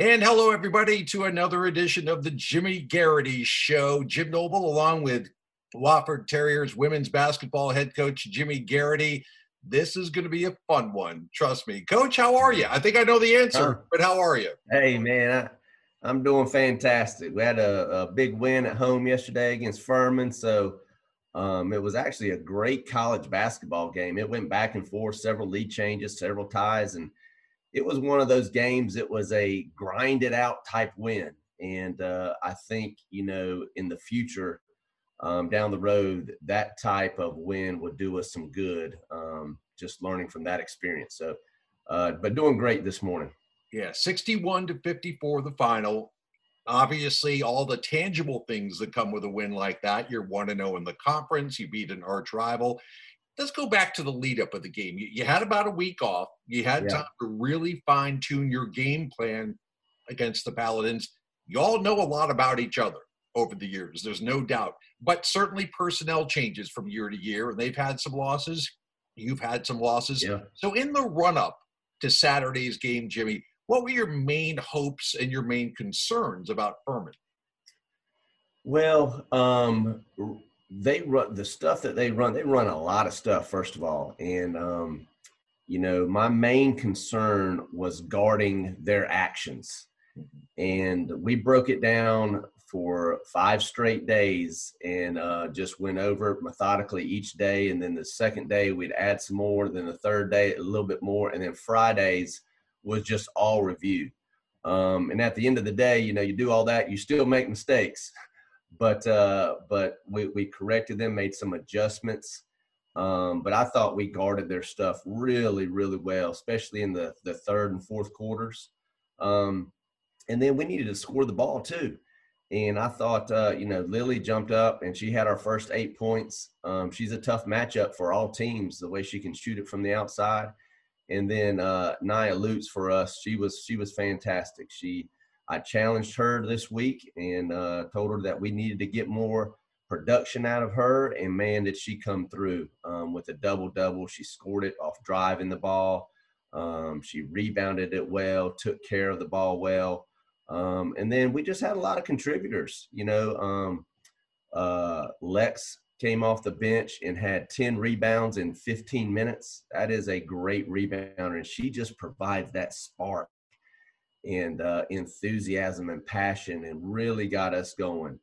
And hello, everybody, to another edition of the Jimmy Garrity Show. Jim Noble, along with Wofford Terriers women's basketball head coach Jimmy Garrity. This is going to be a fun one. Trust me. Coach, how are you? I think I know the answer, but how are you? Hey, man, I, am doing fantastic. We had a, a, big win at home yesterday against Furman. So um, it was actually a great college basketball game. It went back and forth, several lead changes, several ties, and it was one of those games. It was a grinded out type win, and uh, I think you know in the future, um, down the road, that type of win would do us some good. Um, just learning from that experience. So, uh, but doing great this morning. Yeah, sixty-one to fifty-four, the final. Obviously, all the tangible things that come with a win like that. You're one to zero in the conference. You beat an arch rival let's go back to the lead up of the game. You, you had about a week off. You had yeah. time to really fine tune your game plan against the Paladins. You all know a lot about each other over the years. There's no doubt. But certainly personnel changes from year to year, and they've had some losses. You've had some losses. Yeah. So in the run up to Saturday's game, Jimmy, what were your main hopes and your main concerns about Furman? Well, um, they run the stuff that they run. They run a lot of stuff, first of all, and um, you know, my main concern was guarding their actions, and we broke it down for five straight days and uh, just went over methodically each day. And then the second day we'd add some more. Then the third day a little bit more, and then Fridays was just all review. Um, and at the end of the day, you know, you do all that, you still make mistakes but uh, but we, we corrected them, made some adjustments. Um, but I thought we guarded their stuff really, really well, especially in the the third and fourth quarters. Um, and then we needed to score the ball too. And I thought, uh, you know, Lily jumped up and she had our first eight points. Um, she's a tough matchup for all teams, the way she can shoot it from the outside. And then uh, Nia Lutz for us, she was she was fantastic. She I challenged her this week and uh, told her that we needed to get more production out of her. And man, did she come through um, with a double double. She scored it off driving the ball. Um, she rebounded it well, took care of the ball well. Um, and then we just had a lot of contributors. You know, um, uh, Lex came off the bench and had 10 rebounds in 15 minutes. That is a great rebounder. And she just provides that spark and uh, enthusiasm and passion and really got us going.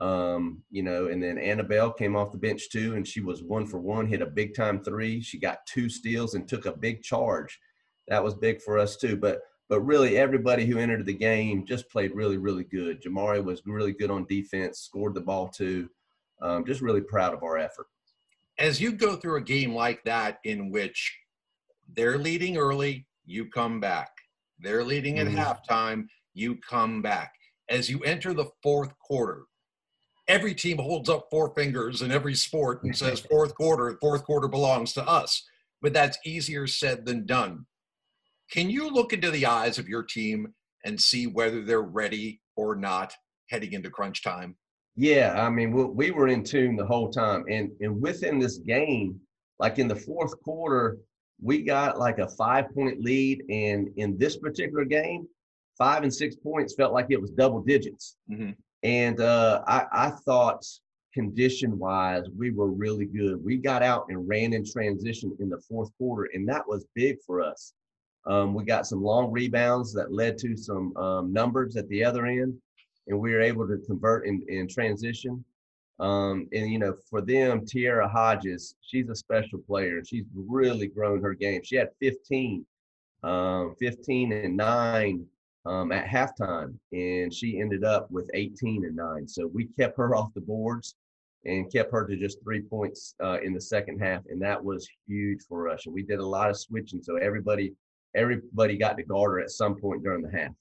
Um, you know, and then Annabelle came off the bench too, and she was one for one, hit a big time three. She got two steals and took a big charge. That was big for us too. But but really, everybody who entered the game just played really, really good. Jamari was really good on defense, scored the ball too. Um, just really proud of our effort. As you go through a game like that, in which they're leading early, you come back they're leading at mm-hmm. halftime. You come back. As you enter the fourth quarter, every team holds up four fingers in every sport and says, fourth quarter, fourth quarter belongs to us. But that's easier said than done. Can you look into the eyes of your team and see whether they're ready or not heading into crunch time? Yeah, I mean, we, we were in tune the whole time. And, and within this game, like in the fourth quarter, we got like a five point lead. And in this particular game, five and six points felt like it was double digits. Mm-hmm. And uh, I, I thought condition wise, we were really good. We got out and ran in transition in the fourth quarter, and that was big for us. Um, we got some long rebounds that led to some um, numbers at the other end, and we were able to convert in, in transition. Um, and you know, for them, Tierra Hodges, she's a special player. She's really grown her game. She had 15, um, 15 and nine um, at halftime, and she ended up with 18 and nine. So we kept her off the boards and kept her to just three points uh, in the second half, and that was huge for us. And we did a lot of switching, so everybody everybody got to guard her at some point during the half.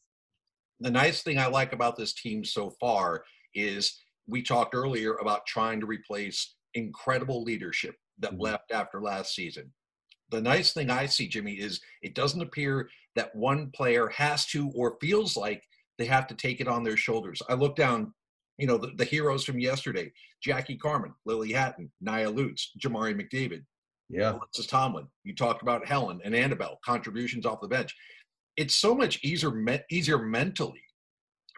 The nice thing I like about this team so far is we talked earlier about trying to replace incredible leadership that mm-hmm. left after last season. The nice thing I see, Jimmy, is it doesn't appear that one player has to or feels like they have to take it on their shoulders. I look down, you know, the, the heroes from yesterday Jackie Carmen, Lily Hatton, Nia Lutz, Jamari McDavid, yeah. Alexis Tomlin. You talked about Helen and Annabelle, contributions off the bench. it's so much easier easier mentally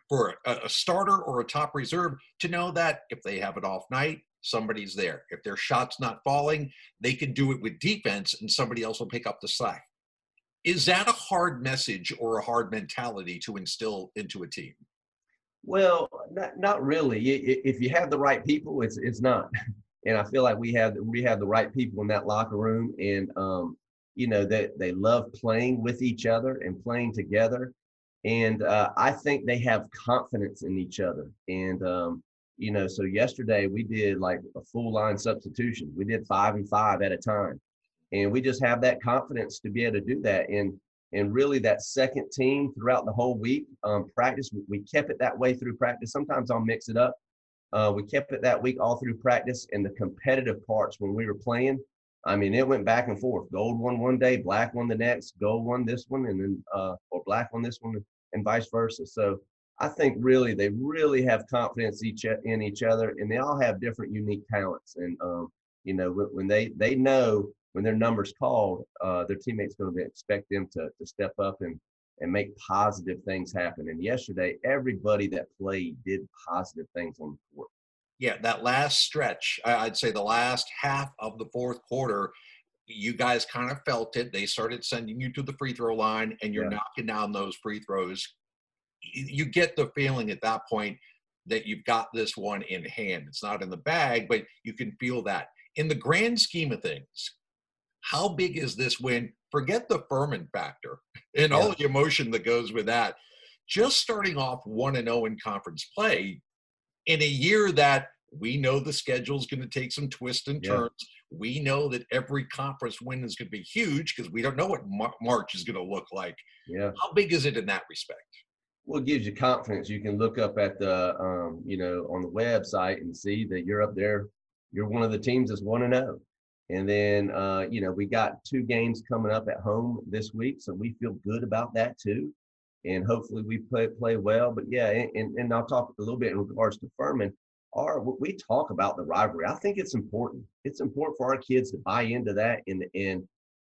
for a, a starter or a top reserve to know that if they have an off night, somebody's there. If their shot's not falling, they can do it with defense and somebody else will pick up the slack. Is that a hard message or a hard mentality to instill into a team? Well, not, not really. If you have the right people, it's it's not. And I feel like we have we have the right people in that locker room, and um, you know that they, they love playing with each other and playing together. And uh, I think they have confidence in each other. And um, you know, so yesterday we did like a full line substitution. We did five and five at a time, and we just have that confidence to be able to do that. And and really that second team throughout the whole week um, practice, we kept it that way through practice. Sometimes I'll mix it up. Uh, we kept it that week all through practice, and the competitive parts when we were playing. I mean, it went back and forth. Gold won one day, black won the next, gold won this one, and then uh, or black won this one, and vice versa. So I think really they really have confidence each in each other, and they all have different unique talents. And um, you know, when, when, they they know when their numbers called, uh, their teammates going to expect them to to step up and and make positive things happen. And yesterday, everybody that played did positive things on the court. Yeah, that last stretch, I'd say the last half of the fourth quarter, you guys kind of felt it. They started sending you to the free throw line, and you're yeah. knocking down those free throws you get the feeling at that point that you've got this one in hand. It's not in the bag, but you can feel that. In the grand scheme of things, how big is this win? Forget the Furman factor and all the emotion that goes with that. Just starting off 1 and 0 in conference play in a year that we know the schedule is going to take some twists and turns. Yeah. We know that every conference win is going to be huge because we don't know what March is going to look like. Yeah. How big is it in that respect? well, it gives you confidence. You can look up at the, um, you know, on the website and see that you're up there. You're one of the teams that's one to know. And then, uh, you know, we got two games coming up at home this week, so we feel good about that too. And hopefully we play play well. But yeah, and, and I'll talk a little bit in regards to Furman. Our we talk about the rivalry. I think it's important. It's important for our kids to buy into that and and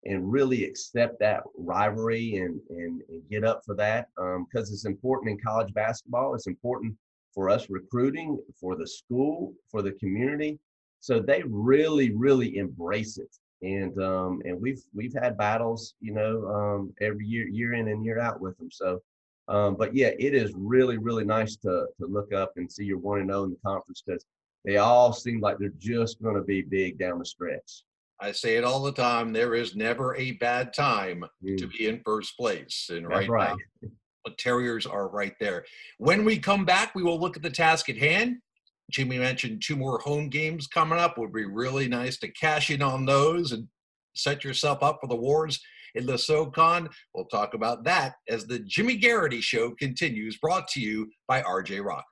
and really accept that rivalry and, and, and get up for that because um, it's important in college basketball. It's important for us recruiting, for the school, for the community. So they really, really embrace it. And um, and we've we've had battles, you know, um, every year, year in and year out with them. So, um, but yeah, it is really, really nice to to look up and see your one and zero in the conference because they all seem like they're just going to be big down the stretch. I say it all the time. There is never a bad time mm. to be in first place. And right, right. now, the Terriers are right there. When we come back, we will look at the task at hand. Jimmy mentioned two more home games coming up. Would be really nice to cash in on those and set yourself up for the wars in the SoCon. We'll talk about that as the Jimmy Garrity Show continues, brought to you by RJ Rockers.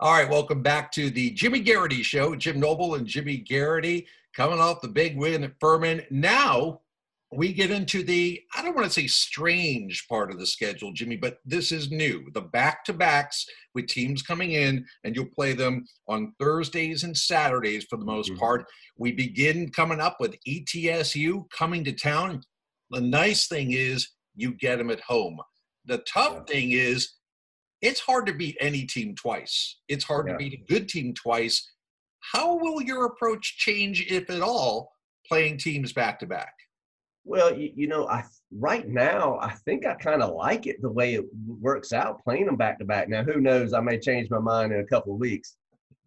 All right, welcome back to the Jimmy Garrity Show. Jim Noble and Jimmy Garrity coming off the big win at Furman. Now we get into the, I don't want to say strange part of the schedule, Jimmy, but this is new. The back to backs with teams coming in, and you'll play them on Thursdays and Saturdays for the most mm-hmm. part. We begin coming up with ETSU coming to town. The nice thing is you get them at home. The tough yeah. thing is it's hard to beat any team twice. It's hard yeah. to beat a good team twice how will your approach change, if at all, playing teams back to back? Well, you, you, know, I right now I think I kind of like it the way it works out playing them back to back. Now, who knows? I may change my mind in a couple of weeks.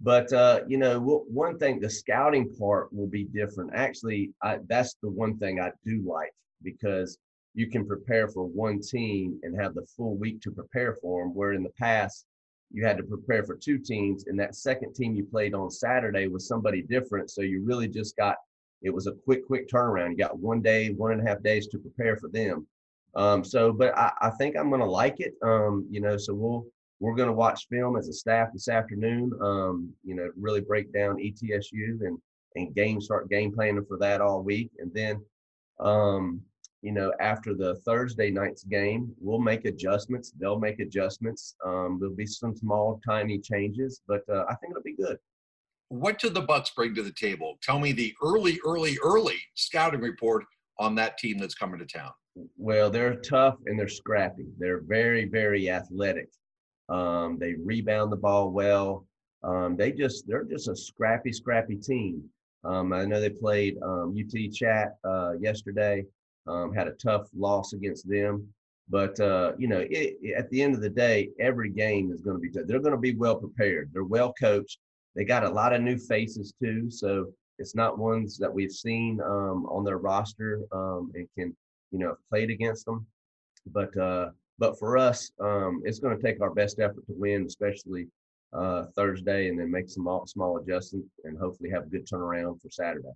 But uh, you know, one thing the scouting part will be different. Actually, I, that's the one thing I do like because you can prepare for one team and have the full week to prepare for them. Where in the past, you had to prepare for two teams, and that second team you played on Saturday was somebody different. So you really just got it was a quick, quick turnaround. You got one day, one and a half days to prepare for them. Um, so, but I, I think I'm going to like it. Um, you know, so we'll we're going to watch film as a staff this afternoon. Um, you know, really break down ETSU and and game start game planning for that all week, and then um, you know, after the Thursday night's game, we'll make adjustments. They'll make adjustments. Um, there'll be some small, tiny changes, but uh, I think it'll be good. What do the Bucks bring to the table? Tell me the early, early, early scouting report on that team that's coming to town. Well, they're tough and they're scrappy. They're very, very athletic. Um, they rebound the ball well. Um, they just they're just a scrappy, scrappy team. Um, I know they played um, UT Chat uh, yesterday. Um, had a tough loss against them, but uh, you know, it, it, at the end of the day, every game is going to be. They're going to be well prepared. They're well coached. They got a lot of new faces too, so it's not ones that we've seen um, on their roster and can you know played against them. But uh, but for us, um, it's going to take our best effort to win, especially uh, Thursday, and then make some small adjustments and hopefully have a good turnaround for Saturday.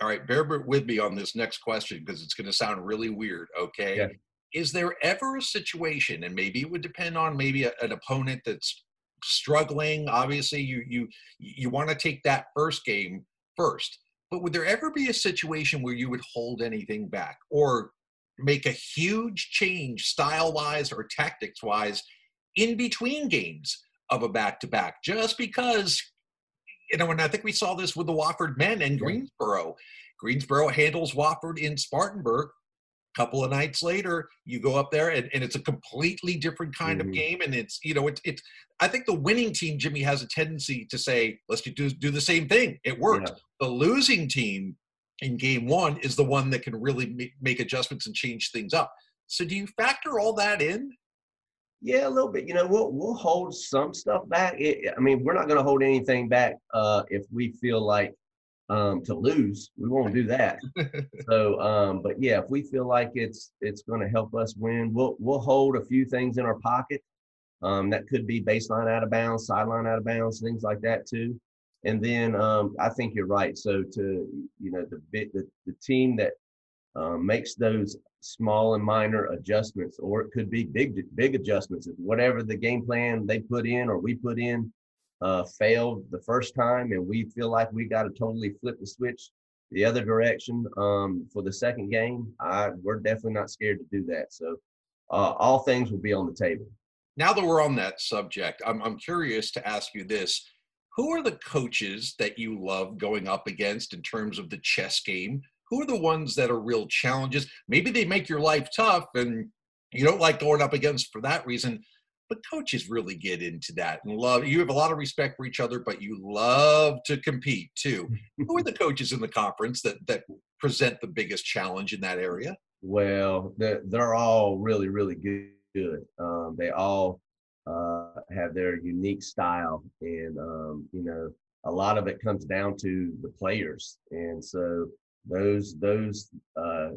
All right, bear with me on this next question because it's going to sound really weird. Okay. Yeah. Is there ever a situation, and maybe it would depend on maybe a, an opponent that's struggling? Obviously, you you you want to take that first game first, but would there ever be a situation where you would hold anything back or make a huge change style wise or tactics wise in between games of a back to back just because you know and i think we saw this with the wofford men and greensboro. Greensboro handles wofford in spartanburg couple of nights later you go up there and, and it's a completely different kind mm-hmm. of game and it's you know it's it's i think the winning team jimmy has a tendency to say let's do, do the same thing it worked yeah. the losing team in game one is the one that can really make adjustments and change things up. So do you factor all that in? Yeah, a little bit. You know, we'll we'll hold some stuff back. It, I mean, we're not going to hold anything back uh, if we feel like um, to lose. We won't do that. so, um, but yeah, if we feel like it's it's going to help us win, we'll we'll hold a few things in our pocket. Um, that could be baseline out of bounds, sideline out of bounds, things like that too. And then um, I think you're right. So to you know the the, the team that um, makes those small and minor adjustments, or it could be big big adjustments. Whatever the game plan they put in or we put in uh, failed the first time, and we feel like we got to totally flip the switch the other direction um, for the second game. I we're definitely not scared to do that. So uh, all things will be on the table. Now that we're on that subject, I'm I'm curious to ask you this who are the coaches that you love going up against in terms of the chess game? Who are the ones that are real challenges? Maybe they make your life tough and you don't like going up against for that reason, but coaches really get into that and love you have a lot of respect for each other but you love to compete too. Who are the coaches in the conference that that present the biggest challenge in that area? Well they're, they're all really really good. Um, they all uh, have their unique style, and um, you know a lot of it comes down to the players, and so those those uh,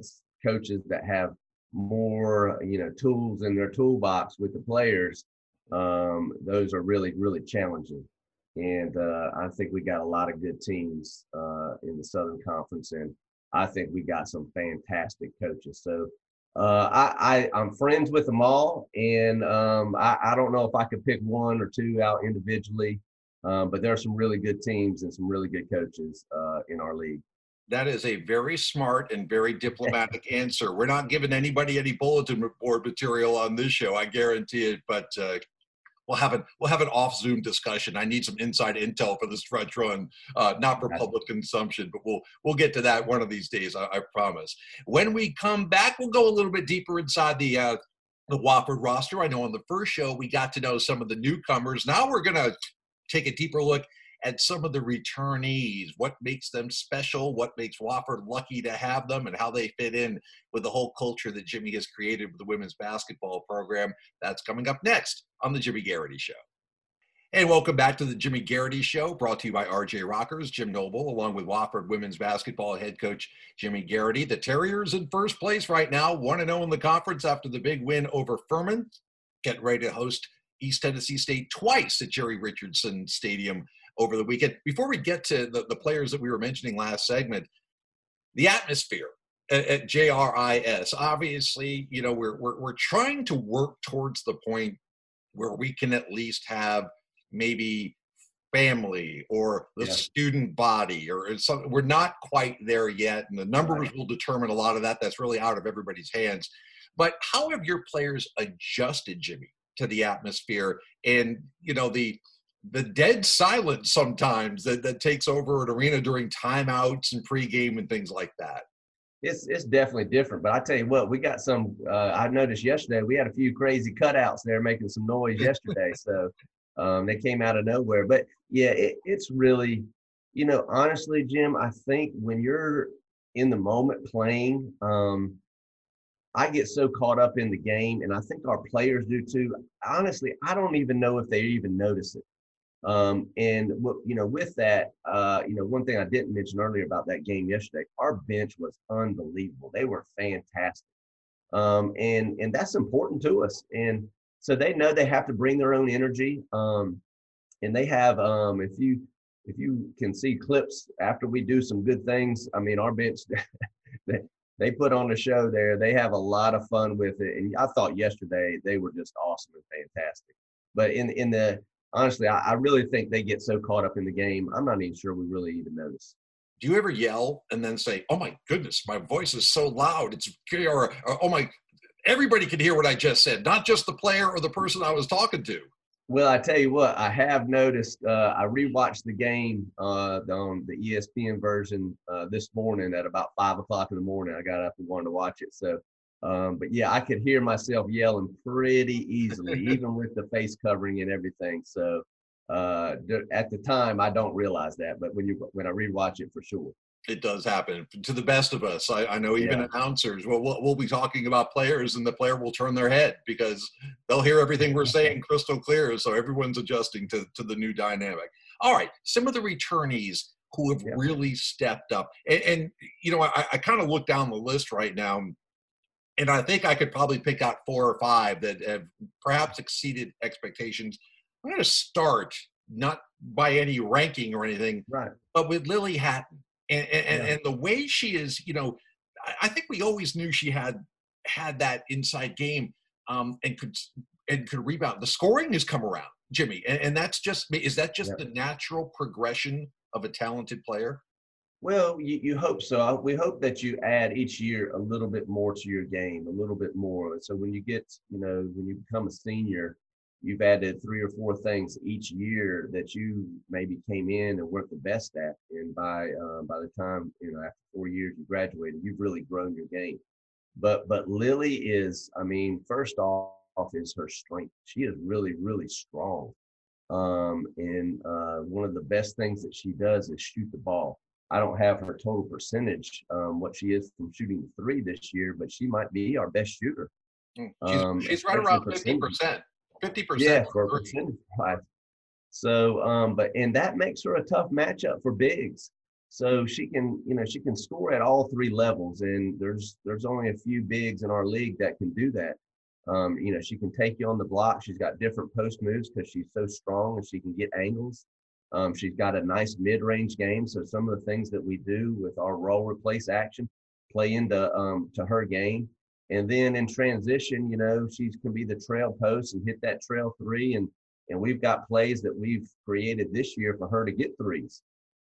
coaches that have more you know tools in their toolbox with the players, um, those are really really challenging. And uh, I think we got a lot of good teams uh, in the Southern Conference, and I think we got some fantastic coaches. So uh, I, I am friends with them all, and um, I, I don't know if I could pick one or two out individually, um, but there are some really good teams and some really good coaches uh, in our league. That is a very smart and very diplomatic answer. We're not giving anybody any bulletin board material on this show, I guarantee it. But uh, we'll have an we'll have an off Zoom discussion. I need some inside intel for the stretch run, uh, not for public consumption, but we'll we'll get to that one of these days. I, I promise. When we come back, we'll go a little bit deeper inside the. Uh, the Wofford roster. I know on the first show we got to know some of the newcomers. Now we're going to take a deeper look at some of the returnees, what makes them special, what makes Wofford lucky to have them, and how they fit in with the whole culture that Jimmy has created with the women's basketball program. That's coming up next on the Jimmy Garrity Show. And welcome back to the Jimmy Garrity Show, brought to you by RJ Rockers, Jim Noble, along with Wofford women's basketball head coach Jimmy Garrity. The Terriers in first place right now, 1 0 in the conference after the big win over Furman. Get ready to host East Tennessee State twice at Jerry Richardson Stadium over the weekend. Before we get to the, the players that we were mentioning last segment, the atmosphere at, at JRIS, obviously, you know, we're, we're, we're trying to work towards the point where we can at least have maybe family or the yeah. student body or something. We're not quite there yet. And the numbers right. will determine a lot of that. That's really out of everybody's hands. But how have your players adjusted, Jimmy, to the atmosphere and, you know, the, the dead silence sometimes that, that takes over an arena during timeouts and pregame and things like that. it's it's definitely different. But I tell you what, we got some. Uh, I noticed yesterday we had a few crazy cutouts there making some noise yesterday. so um, they came out of nowhere. But yeah, it, it's really, you know, honestly, Jim, I think when you're in the moment playing, um, I get so caught up in the game, and I think our players do too. Honestly, I don't even know if they even notice it. Um, and you know, with that, uh, you know, one thing I didn't mention earlier about that game yesterday, our bench was unbelievable. They were fantastic, um, and and that's important to us. And so they know they have to bring their own energy. Um, and they have, um, if you if you can see clips after we do some good things, I mean, our bench. they, they put on a show there. They have a lot of fun with it, and I thought yesterday they were just awesome and fantastic. But in in the honestly, I, I, really think they get so caught up in the game. I'm not even sure we really even notice. Do you ever yell and then say, "Oh my goodness, my voice is so loud"? It's or, or "Oh my, everybody can hear what I just said, not just the player or the person I was talking to." Well, I tell you what, I have noticed. Uh, I rewatched the game uh, on the ESPN version uh, this morning at about five o'clock in the morning. I got up and wanted to watch it, so um, but yeah, I could hear myself yelling pretty easily, even with the face covering and everything. So uh, at the time, I don't realize that, but when you when I rewatch it, for sure. It does happen to the best of us. I, I know even yeah. announcers. Well, well, we'll be talking about players, and the player will turn their head because they'll hear everything we're saying crystal clear. So everyone's adjusting to to the new dynamic. All right, some of the returnees who have yeah. really stepped up, and, and you know, I, I kind of look down the list right now and I think I could probably pick out four or five that have perhaps exceeded expectations. I'm going to start not by any ranking or anything, right. but with Lily Hatton and and, yeah. and the way she is. You know, I think we always knew she had had that inside game um, and could and could rebound. The scoring has come around, Jimmy, and, and that's just is that just yeah. the natural progression of a talented player? Well, you, you hope so. We hope that you add each year a little bit more to your game, a little bit more. So when you get, you know, when you become a senior, you've added three or four things each year that you maybe came in and weren't the best at, and by uh, by the time you know after four years you graduated, you've really grown your game. But but Lily is, I mean, first off is her strength. She is really really strong, um, and uh, one of the best things that she does is shoot the ball. I don't have her total percentage, um, what she is from shooting three this year, but she might be our best shooter. Hmm. She's, um, she's right around fifty percent. Fifty percent. Yeah, for percentage So, um, but and that makes her a tough matchup for bigs. So she can, you know, she can score at all three levels, and there's there's only a few bigs in our league that can do that. Um, you know, she can take you on the block. She's got different post moves because she's so strong and she can get angles. Um, she's got a nice mid-range game, so some of the things that we do with our roll replace action play into um, to her game. And then in transition, you know, she can be the trail post and hit that trail three, and and we've got plays that we've created this year for her to get threes.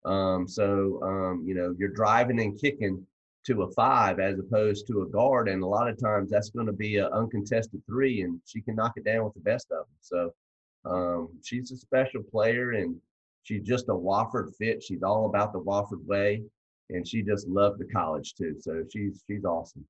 Um, so um, you know, you're driving and kicking to a five as opposed to a guard, and a lot of times that's going to be an uncontested three, and she can knock it down with the best of them. So um, she's a special player, and she's just a Wofford fit. She's all about the Wofford way, and she just loved the college too. So she's she's awesome.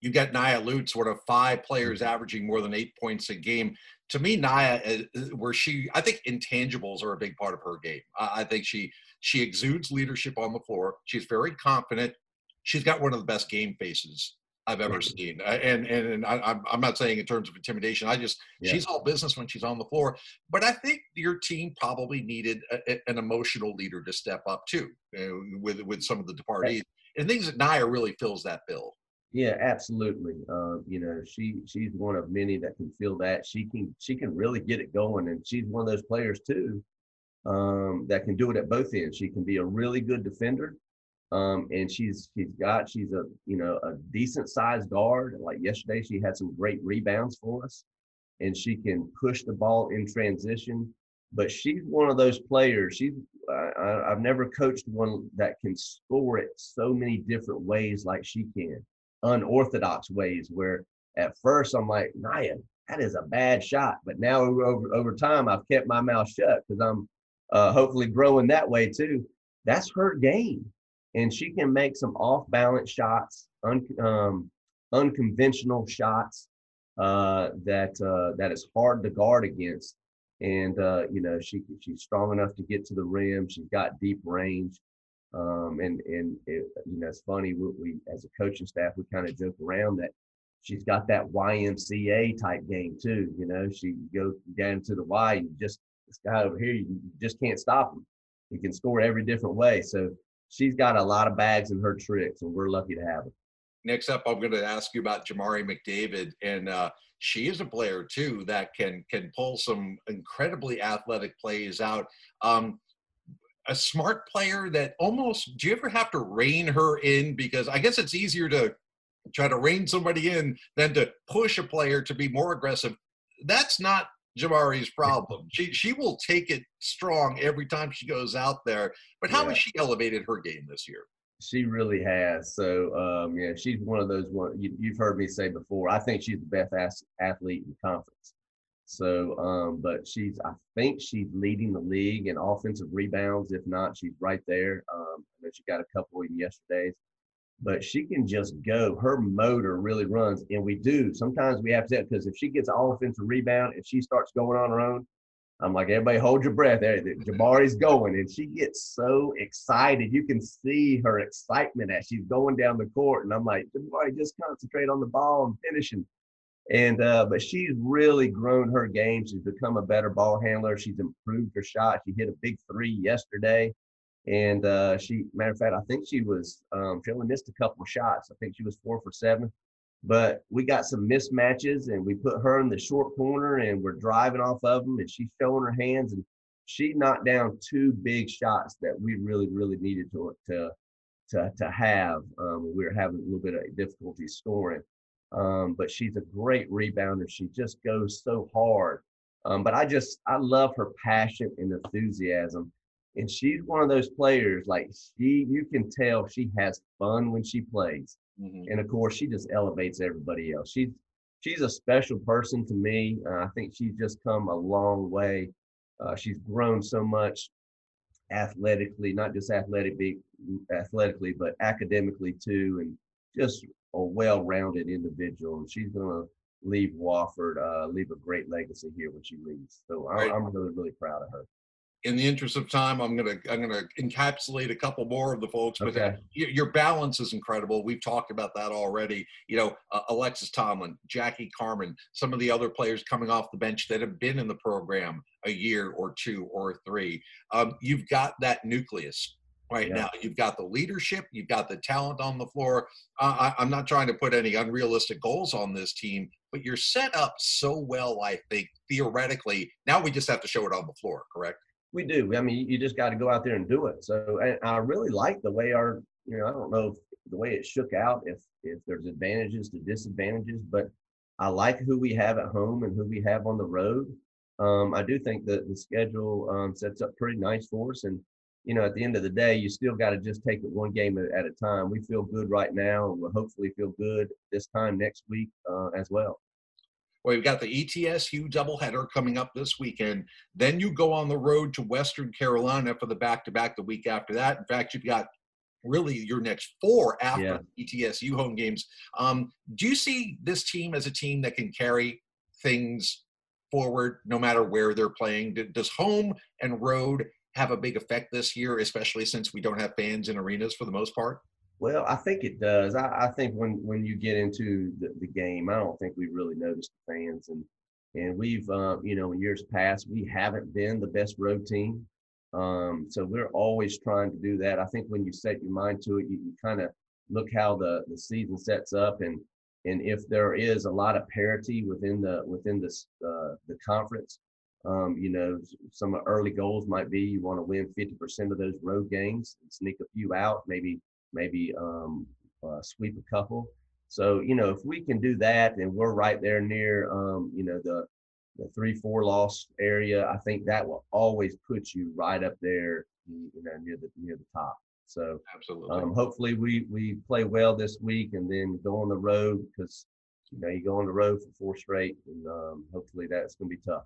You got Nia Lutz, one of five players mm-hmm. averaging more than eight points a game. To me, Nia, uh, where she, I think intangibles are a big part of her game. I think she she exudes leadership on the floor. She's very confident. She's got one of the best game faces I've ever seen. And and, and I, am not saying in terms of intimidation. I just yeah. she's all business when she's on the floor. But I think your team probably needed a, an emotional leader to step up too, uh, with with some of the departees and things that Nia really fills that bill. Yeah, absolutely. Uh, you know, she she's one of many that can feel that. She can she can really get it going, and she's one of those players too um, that can do it at both ends. She can be a really good defender um, and she's she's got she's a you know a decent sized guard. Like yesterday, she had some great rebounds for us, and she can push the ball in transition. But she's one of those players. She's I, I've never coached one that can score it so many different ways like she can, unorthodox ways. Where at first I'm like, Nia, that is a bad shot. But now over over time, I've kept my mouth shut because I'm uh, hopefully growing that way too. That's her game and she can make some off balance shots, un, um, unconventional shots uh, that uh, that is hard to guard against. And uh, you know, she she's strong enough to get to the rim. She's got deep range. Um, and and it, you know, it's funny. We, we as a coaching staff, we kind of joke around that she's got that YMCA type game too. You know, she go down to the Y, you just this guy over here, you just can't stop him. He can score every different way. So she's got a lot of bags in her tricks, and we're lucky to have her. Next up, I'm going to ask you about Jamari McDavid, and uh, she is a player too that can can pull some incredibly athletic plays out. Um, a smart player that almost do you ever have to rein her in because I guess it's easier to try to rein somebody in than to push a player to be more aggressive. That's not Jamari's problem. She she will take it strong every time she goes out there. But how yeah. has she elevated her game this year? She really has. So um, yeah, she's one of those one you, have heard me say before. I think she's the best athlete in the conference. So, um, but she's I think she's leading the league in offensive rebounds. If not, she's right there. Um, I know she got a couple in yesterday's but she can just go. Her motor really runs, and we do. Sometimes we have to because if she gets an offensive rebound and she starts going on her own, I'm like, everybody hold your breath. Jamari's going, and she gets so excited. You can see her excitement as she's going down the court, and I'm like, Jabari, just concentrate on the ball and finishing. And uh, but she's really grown her game. She's become a better ball handler. She's improved her shot. She hit a big three yesterday. And uh, she, matter of fact, I think she was, um, she only missed a couple of shots. I think she was four for seven. But we got some mismatches and we put her in the short corner and we're driving off of them and she's showing her hands and she knocked down two big shots that we really, really needed to to to, to have. Um, we were having a little bit of difficulty scoring. Um, but she's a great rebounder. She just goes so hard. Um, but I just I love her passion and enthusiasm and she's one of those players like she you can tell she has fun when she plays. Mm-hmm. and of course she just elevates everybody else. She's she's a special person to me. Uh, i think she's just come a long way. Uh, she's grown so much athletically not just athletically athletically but academically too and just a well-rounded individual. And she's going to leave wofford uh, leave a great legacy here when she leaves. So I, i'm really really proud of her in the interest of time, I'm gonna I'm gonna encapsulate a couple more of the folks. But okay. your balance is incredible. We've talked about that already. You know, uh, Alexis Tomlin, Jackie Carmen, some of the other players coming off the bench that have been in the program a year or two or three. Um, you've got that nucleus right yeah. now. You've got the leadership. You've got the talent on the floor. Uh, I, I'm not trying to put any unrealistic goals on this team, but you're set up so well. I think theoretically. Now we just have to show it on the floor. Correct? We do. I mean, you just got to go out there and do it. So I really like the way our, you know, I don't know if the way it shook out, if if there's advantages to disadvantages, but I like who we have at home and who we have on the road. Um, I do think that the schedule um, sets up pretty nice for us. And, you know, at the end of the day, you still got to just take it one game at, a time. We feel good right now, we'll hopefully feel good this time next week uh, as well. Well, you've got the ETSU doubleheader coming up this weekend. Then you go on the road to Western Carolina for the back to back the week after that. In fact, you've got really your next four after yeah. ETSU home games. Um, do you see this team as a team that can carry things forward no matter where they're playing? Does home and road have a big effect this year, especially since we don't have fans in arenas for the most part? Well, I think it does. I, I think when when you get into the, the, game, I don't think we really noticed the fans, and and we've uh, you know in years past we haven't been the best road team, um, so we're always trying to do that. I think when you set your mind to it, you, you kind of look how the the season sets up, and and if there is a lot of parity within the within the uh, the conference, um, you know, some early goals might be you want to win 50% of those road games sneak a few out, maybe maybe um, uh, sweep a couple. So you know, if we can do that, and we're right there near um, you know the the three four loss area, I think that will always put you right up there, you know, near the near the top. So absolutely, um, hopefully we we play well this week, and then go on the road because you know you go on the road for four straight, and um, hopefully that's going to be tough.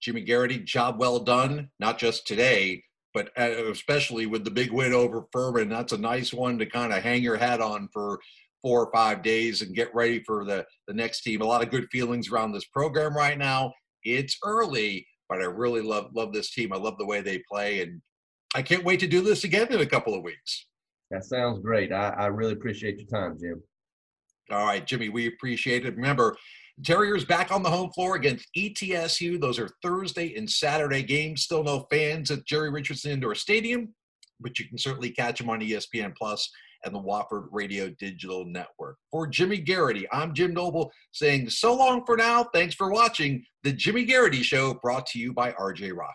Jimmy Garrity, job well done, not just today, but uh, especially with the big win over Furman, that's a nice one to kind of hang your hat on for four or five days and get ready for the, the next team. A lot of good feelings around this program right now. It's early, but I really love love this team. I love the way they play, and I can't wait to do this again in a couple of weeks. That sounds great. I, I really appreciate your time, Jim. All right, Jimmy, we appreciate it. Remember, Terriers back on the home floor against ETSU. Those are Thursday and Saturday games. Still no fans at Jerry Richardson Indoor Stadium, but you can certainly catch them on ESPN Plus and the Wofford Radio Digital Network. For Jimmy Garrity, I'm Jim Noble saying so long for now. Thanks for watching the Jimmy Garrity Show brought to you by RJ Rock.